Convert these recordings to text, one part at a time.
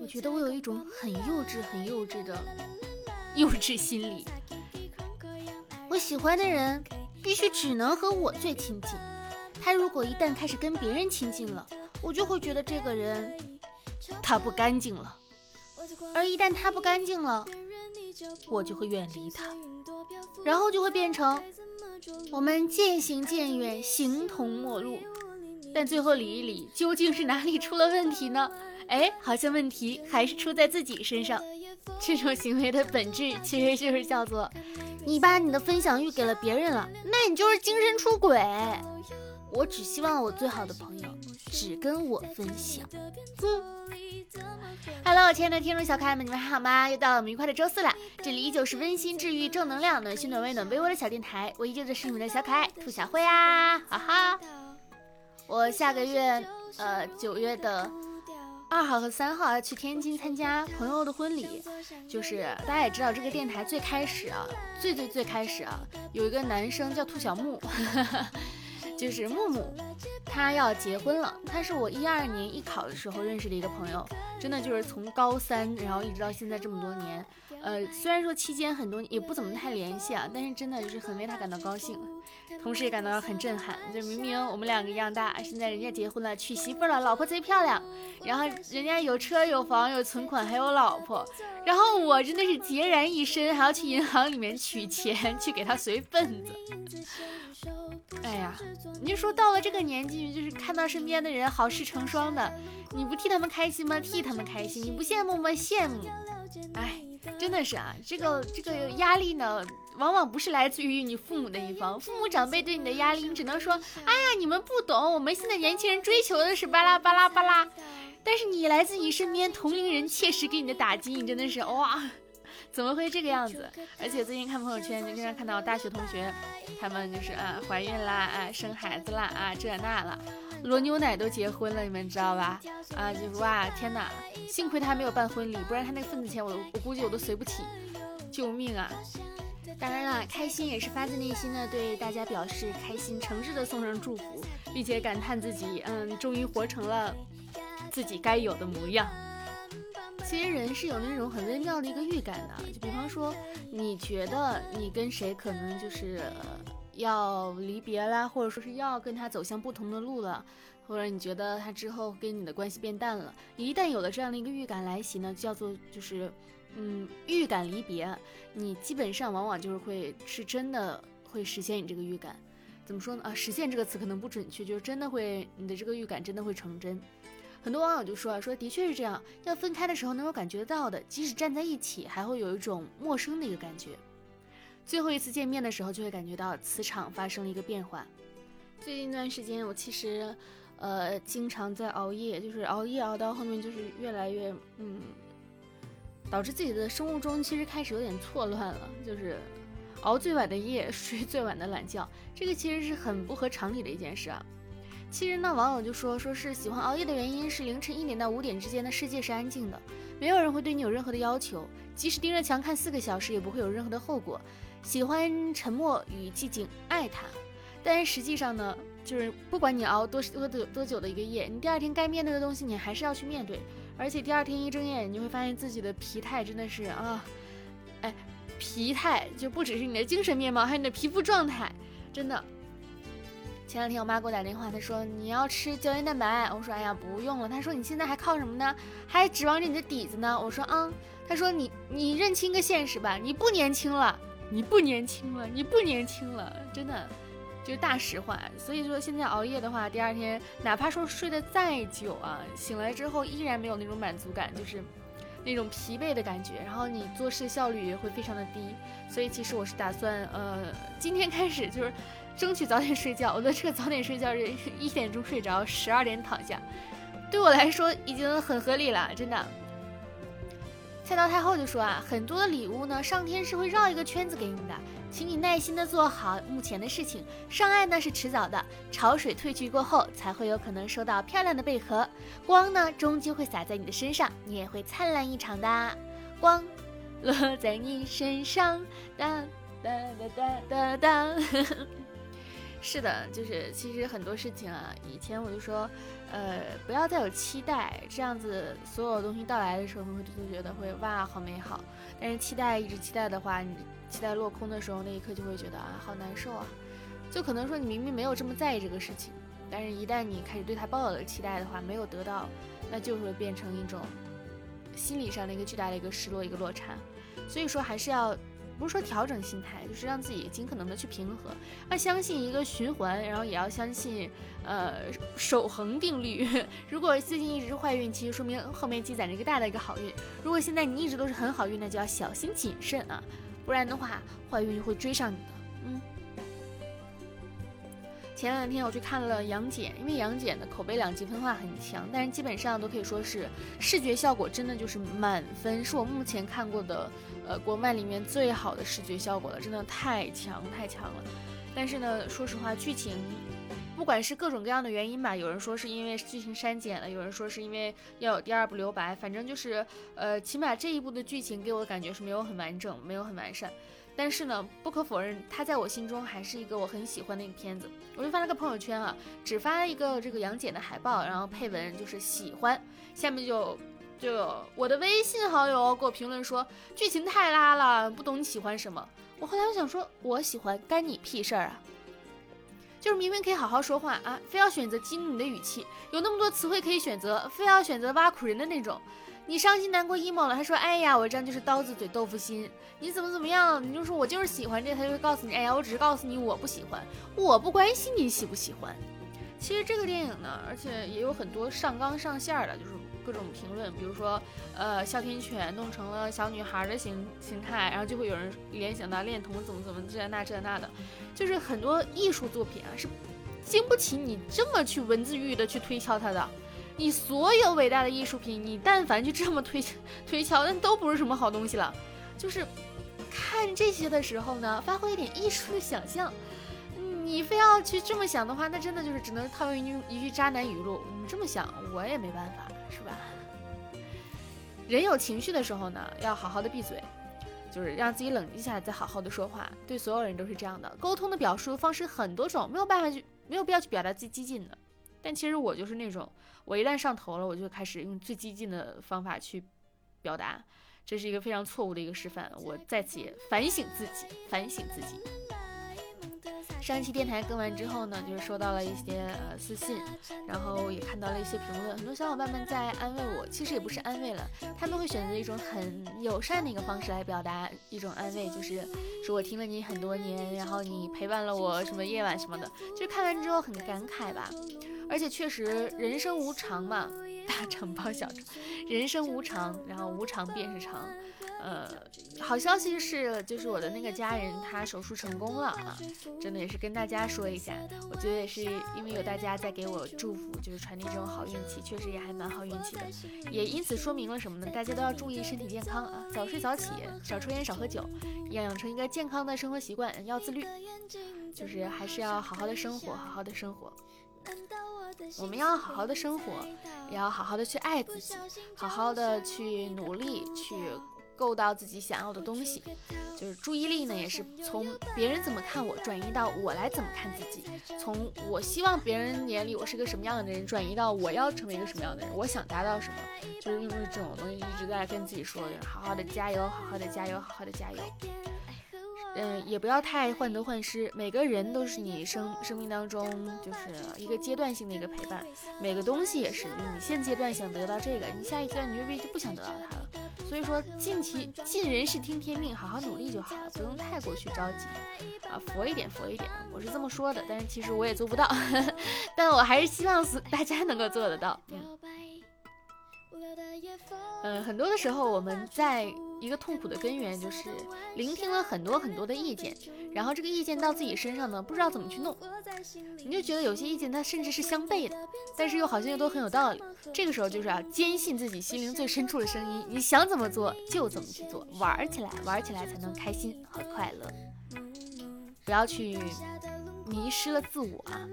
我觉得我有一种很幼稚、很幼稚的 幼稚心理。我喜欢的人必须只能和我最亲近，他如果一旦开始跟别人亲近了，我就会觉得这个人他不干净了，而一旦他不干净了，我就会远离他，然后就会变成我们渐行渐远，形同陌路。但最后理一理，究竟是哪里出了问题呢？哎，好像问题还是出在自己身上。这种行为的本质其实就是叫做，你把你的分享欲给了别人了，那你就是精神出轨。我只希望我最好的朋友只跟我分享。哼。Hello，亲爱的听众小可爱们，你们还好吗？又到了我们愉快的周四了，这里依旧是温馨治愈、正能量、暖心暖胃暖被窝的小电台，我依旧是你们的小可爱兔小慧啊，哈哈。我下个月，呃，九月的二号和三号要去天津参加朋友的婚礼。就是大家也知道，这个电台最开始啊，最最最开始啊，有一个男生叫兔小木，就是木木，他要结婚了。他是我一二年艺考的时候认识的一个朋友，真的就是从高三，然后一直到现在这么多年。呃，虽然说期间很多也不怎么太联系啊，但是真的就是很为他感到高兴，同时也感到很震撼。就明明我们两个一样大，现在人家结婚了，娶媳妇了，老婆贼漂亮，然后人家有车有房有存款还有老婆，然后我真的是孑然一身，还要去银行里面取钱去给他随份子。你就说到了这个年纪，就是看到身边的人好事成双的，你不替他们开心吗？替他们开心，你不羡慕吗？羡慕。哎。真的是啊，这个这个压力呢，往往不是来自于你父母的一方，父母长辈对你的压力，你只能说，哎呀，你们不懂，我们现在年轻人追求的是巴拉巴拉巴拉。但是你来自你身边同龄人切实给你的打击，你真的是哇，怎么会这个样子？而且最近看朋友圈，就经常看到大学同学，他们就是啊怀孕啦，啊生孩子啦，啊这那了。罗牛奶都结婚了，你们知道吧？啊，就是哇，天哪！幸亏他没有办婚礼，不然他那个份子钱，我我估计我都随不起。救命啊！当然了，开心也是发自内心的对大家表示开心，诚挚的送上祝福，并且感叹自己，嗯，终于活成了自己该有的模样。其实人是有那种很微妙的一个预感的，就比方说，你觉得你跟谁可能就是。要离别啦，或者说是要跟他走向不同的路了，或者你觉得他之后跟你的关系变淡了，一旦有了这样的一个预感来袭呢，叫做就是，嗯，预感离别，你基本上往往就是会是真的会实现你这个预感。怎么说呢？啊，实现这个词可能不准确，就是真的会你的这个预感真的会成真。很多网友就说啊，说的确是这样，要分开的时候能够感觉到的，即使站在一起，还会有一种陌生的一个感觉。最后一次见面的时候，就会感觉到磁场发生了一个变化。最近一段时间，我其实，呃，经常在熬夜，就是熬夜熬到后面，就是越来越，嗯，导致自己的生物钟其实开始有点错乱了，就是熬最晚的夜，睡最晚的懒觉，这个其实是很不合常理的一件事啊。其实呢，网友就说，说是喜欢熬夜的原因是凌晨一点到五点之间的世界是安静的，没有人会对你有任何的要求，即使盯着墙看四个小时，也不会有任何的后果。喜欢沉默与寂静，爱他，但是实际上呢，就是不管你熬多多多多久的一个夜，你第二天该面对的东西，你还是要去面对。而且第二天一睁眼，你会发现自己的疲态真的是啊，哎，疲态就不只是你的精神面貌，还有你的皮肤状态，真的。前两天我妈给我打电话，她说你要吃胶原蛋白，我说哎呀不用了。她说你现在还靠什么呢？还指望着你的底子呢？我说啊。她说你你认清个现实吧，你不年轻了。你不年轻了，你不年轻了，真的，就是大实话。所以说现在熬夜的话，第二天哪怕说睡得再久啊，醒来之后依然没有那种满足感，就是那种疲惫的感觉。然后你做事效率也会非常的低。所以其实我是打算，呃，今天开始就是争取早点睡觉。我的这个早点睡觉是一点钟睡着，十二点躺下，对我来说已经很合理了，真的。菜刀太后就说啊，很多的礼物呢，上天是会绕一个圈子给你的，请你耐心的做好目前的事情，上岸呢是迟早的，潮水退去过后，才会有可能收到漂亮的贝壳，光呢终究会洒在你的身上，你也会灿烂一场的，光 落在你身上，哒哒哒哒哒哒。是的，就是其实很多事情啊，以前我就说，呃，不要再有期待，这样子所有东西到来的时候，会就觉得会哇好美好。但是期待一直期待的话，你期待落空的时候，那一刻就会觉得啊好难受啊。就可能说你明明没有这么在意这个事情，但是一旦你开始对它抱有了期待的话，没有得到，那就会变成一种心理上的一个巨大的一个失落，一个落差。所以说还是要。不是说调整心态，就是让自己尽可能的去平和，要相信一个循环，然后也要相信，呃，守恒定律。如果最近一直是坏运气，说明后面积攒着一个大的一个好运。如果现在你一直都是很好运，那就要小心谨慎啊，不然的话，坏运就会追上你的。嗯。前两天我去看了杨戬，因为杨戬的口碑两极分化很强，但是基本上都可以说是视觉效果真的就是满分，是我目前看过的。呃，国漫里面最好的视觉效果了，真的太强太强了。但是呢，说实话，剧情不管是各种各样的原因吧，有人说是因为剧情删减了，有人说是因为要有第二部留白，反正就是呃，起码这一部的剧情给我的感觉是没有很完整，没有很完善。但是呢，不可否认，它在我心中还是一个我很喜欢的一个片子。我就发了个朋友圈啊，只发了一个这个杨戬的海报，然后配文就是喜欢，下面就。就我的微信好友给我评论说剧情太拉了，不懂你喜欢什么。我后来我想说，我喜欢干你屁事儿啊！就是明明可以好好说话啊，非要选择激怒你的语气，有那么多词汇可以选择，非要选择挖苦人的那种。你伤心难过 emo 了，他说哎呀，我这样就是刀子嘴豆腐心。你怎么怎么样？你就说我就是喜欢这，他就会告诉你，哎呀，我只是告诉你我不喜欢，我不关心你喜不喜欢。其实这个电影呢，而且也有很多上纲上线的，就是。各种评论，比如说，呃，哮天犬弄成了小女孩的形形态，然后就会有人联想到恋童怎么怎么这那这那的，就是很多艺术作品啊，是经不起你这么去文字狱的去推敲它的。你所有伟大的艺术品，你但凡去这么推推敲，那都不是什么好东西了。就是看这些的时候呢，发挥一点艺术的想象。你非要去这么想的话，那真的就是只能套用一句一句渣男语录。你这么想，我也没办法。是吧？人有情绪的时候呢，要好好的闭嘴，就是让自己冷静下来，再好好的说话。对所有人都是这样的。沟通的表述方式很多种，没有办法去，没有必要去表达最激进的。但其实我就是那种，我一旦上头了，我就开始用最激进的方法去表达，这是一个非常错误的一个示范。我在此也反省自己，反省自己。上一期电台更完之后呢，就是收到了一些呃私信，然后也看到了一些评论，很多小伙伴们在安慰我，其实也不是安慰了，他们会选择一种很友善的一个方式来表达一种安慰，就是说我听了你很多年，然后你陪伴了我什么夜晚什么的，就是看完之后很感慨吧，而且确实人生无常嘛，大肠包小肠，人生无常，然后无常便是常。呃，好消息是，就是我的那个家人他手术成功了啊，真的也是跟大家说一下，我觉得也是因为有大家在给我祝福，就是传递这种好运气，确实也还蛮好运气的，也因此说明了什么呢？大家都要注意身体健康啊，早睡早起，少抽烟少喝酒，要养成一个健康的生活习惯，要自律，就是还是要好好的生活，好好的生活。我们要好好的生活，也要好好的去爱自己，好好的去努力去。够到自己想要的东西，就是注意力呢，也是从别人怎么看我转移到我来怎么看自己，从我希望别人眼里我是个什么样的人转移到我要成为一个什么样的人，我想达到什么，就是因为这种东西一直在跟自己说，好好的加油，好好的加油，好好的加油。嗯，也不要太患得患失。每个人都是你生生命当中就是一个阶段性的一个陪伴，每个东西也是，你现阶段想得到这个，你下一阶段你未必就不想得到它了。所以说，尽其尽人事听天命，好好努力就好了，不用太过去着急啊，佛一点，佛一点，我是这么说的。但是其实我也做不到，但我还是希望是大家能够做得到。嗯。嗯，很多的时候，我们在一个痛苦的根源就是聆听了很多很多的意见，然后这个意见到自己身上呢，不知道怎么去弄，你就觉得有些意见它甚至是相悖的，但是又好像又都很有道理。这个时候就是要坚信自己心灵最深处的声音，你想怎么做就怎么去做，玩起来，玩起来才能开心和快乐，不要去。迷失了自我啊！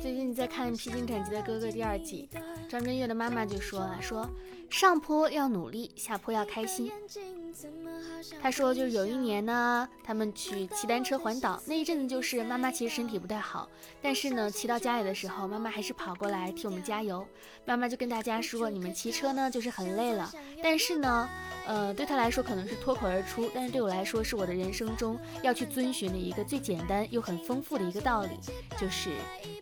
最近在看《披荆斩棘的哥哥》第二季，张震岳的妈妈就说了：“说上坡要努力，下坡要开心。他说，就是有一年呢，他们去骑单车环岛，那一阵子就是妈妈其实身体不太好，但是呢，骑到家里的时候，妈妈还是跑过来替我们加油。妈妈就跟大家说，你们骑车呢就是很累了，但是呢，呃，对他来说可能是脱口而出，但是对我来说是我的人生中要去遵循的一个最简单又很丰富的一个道理，就是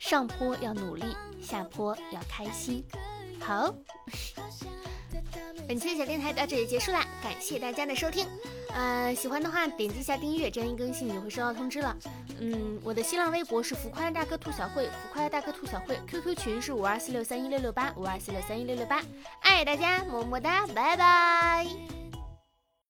上坡要努力，下坡要开心。好。本期的小电台到这里结束啦，感谢大家的收听。呃，喜欢的话点击一下订阅，这样一更新你就会收到通知了。嗯，我的新浪微博是浮夸的大哥兔小慧，浮夸的大哥兔小慧，QQ 群是五二四六三一六六八五二四六三一六六八，爱大家，么么哒，拜拜。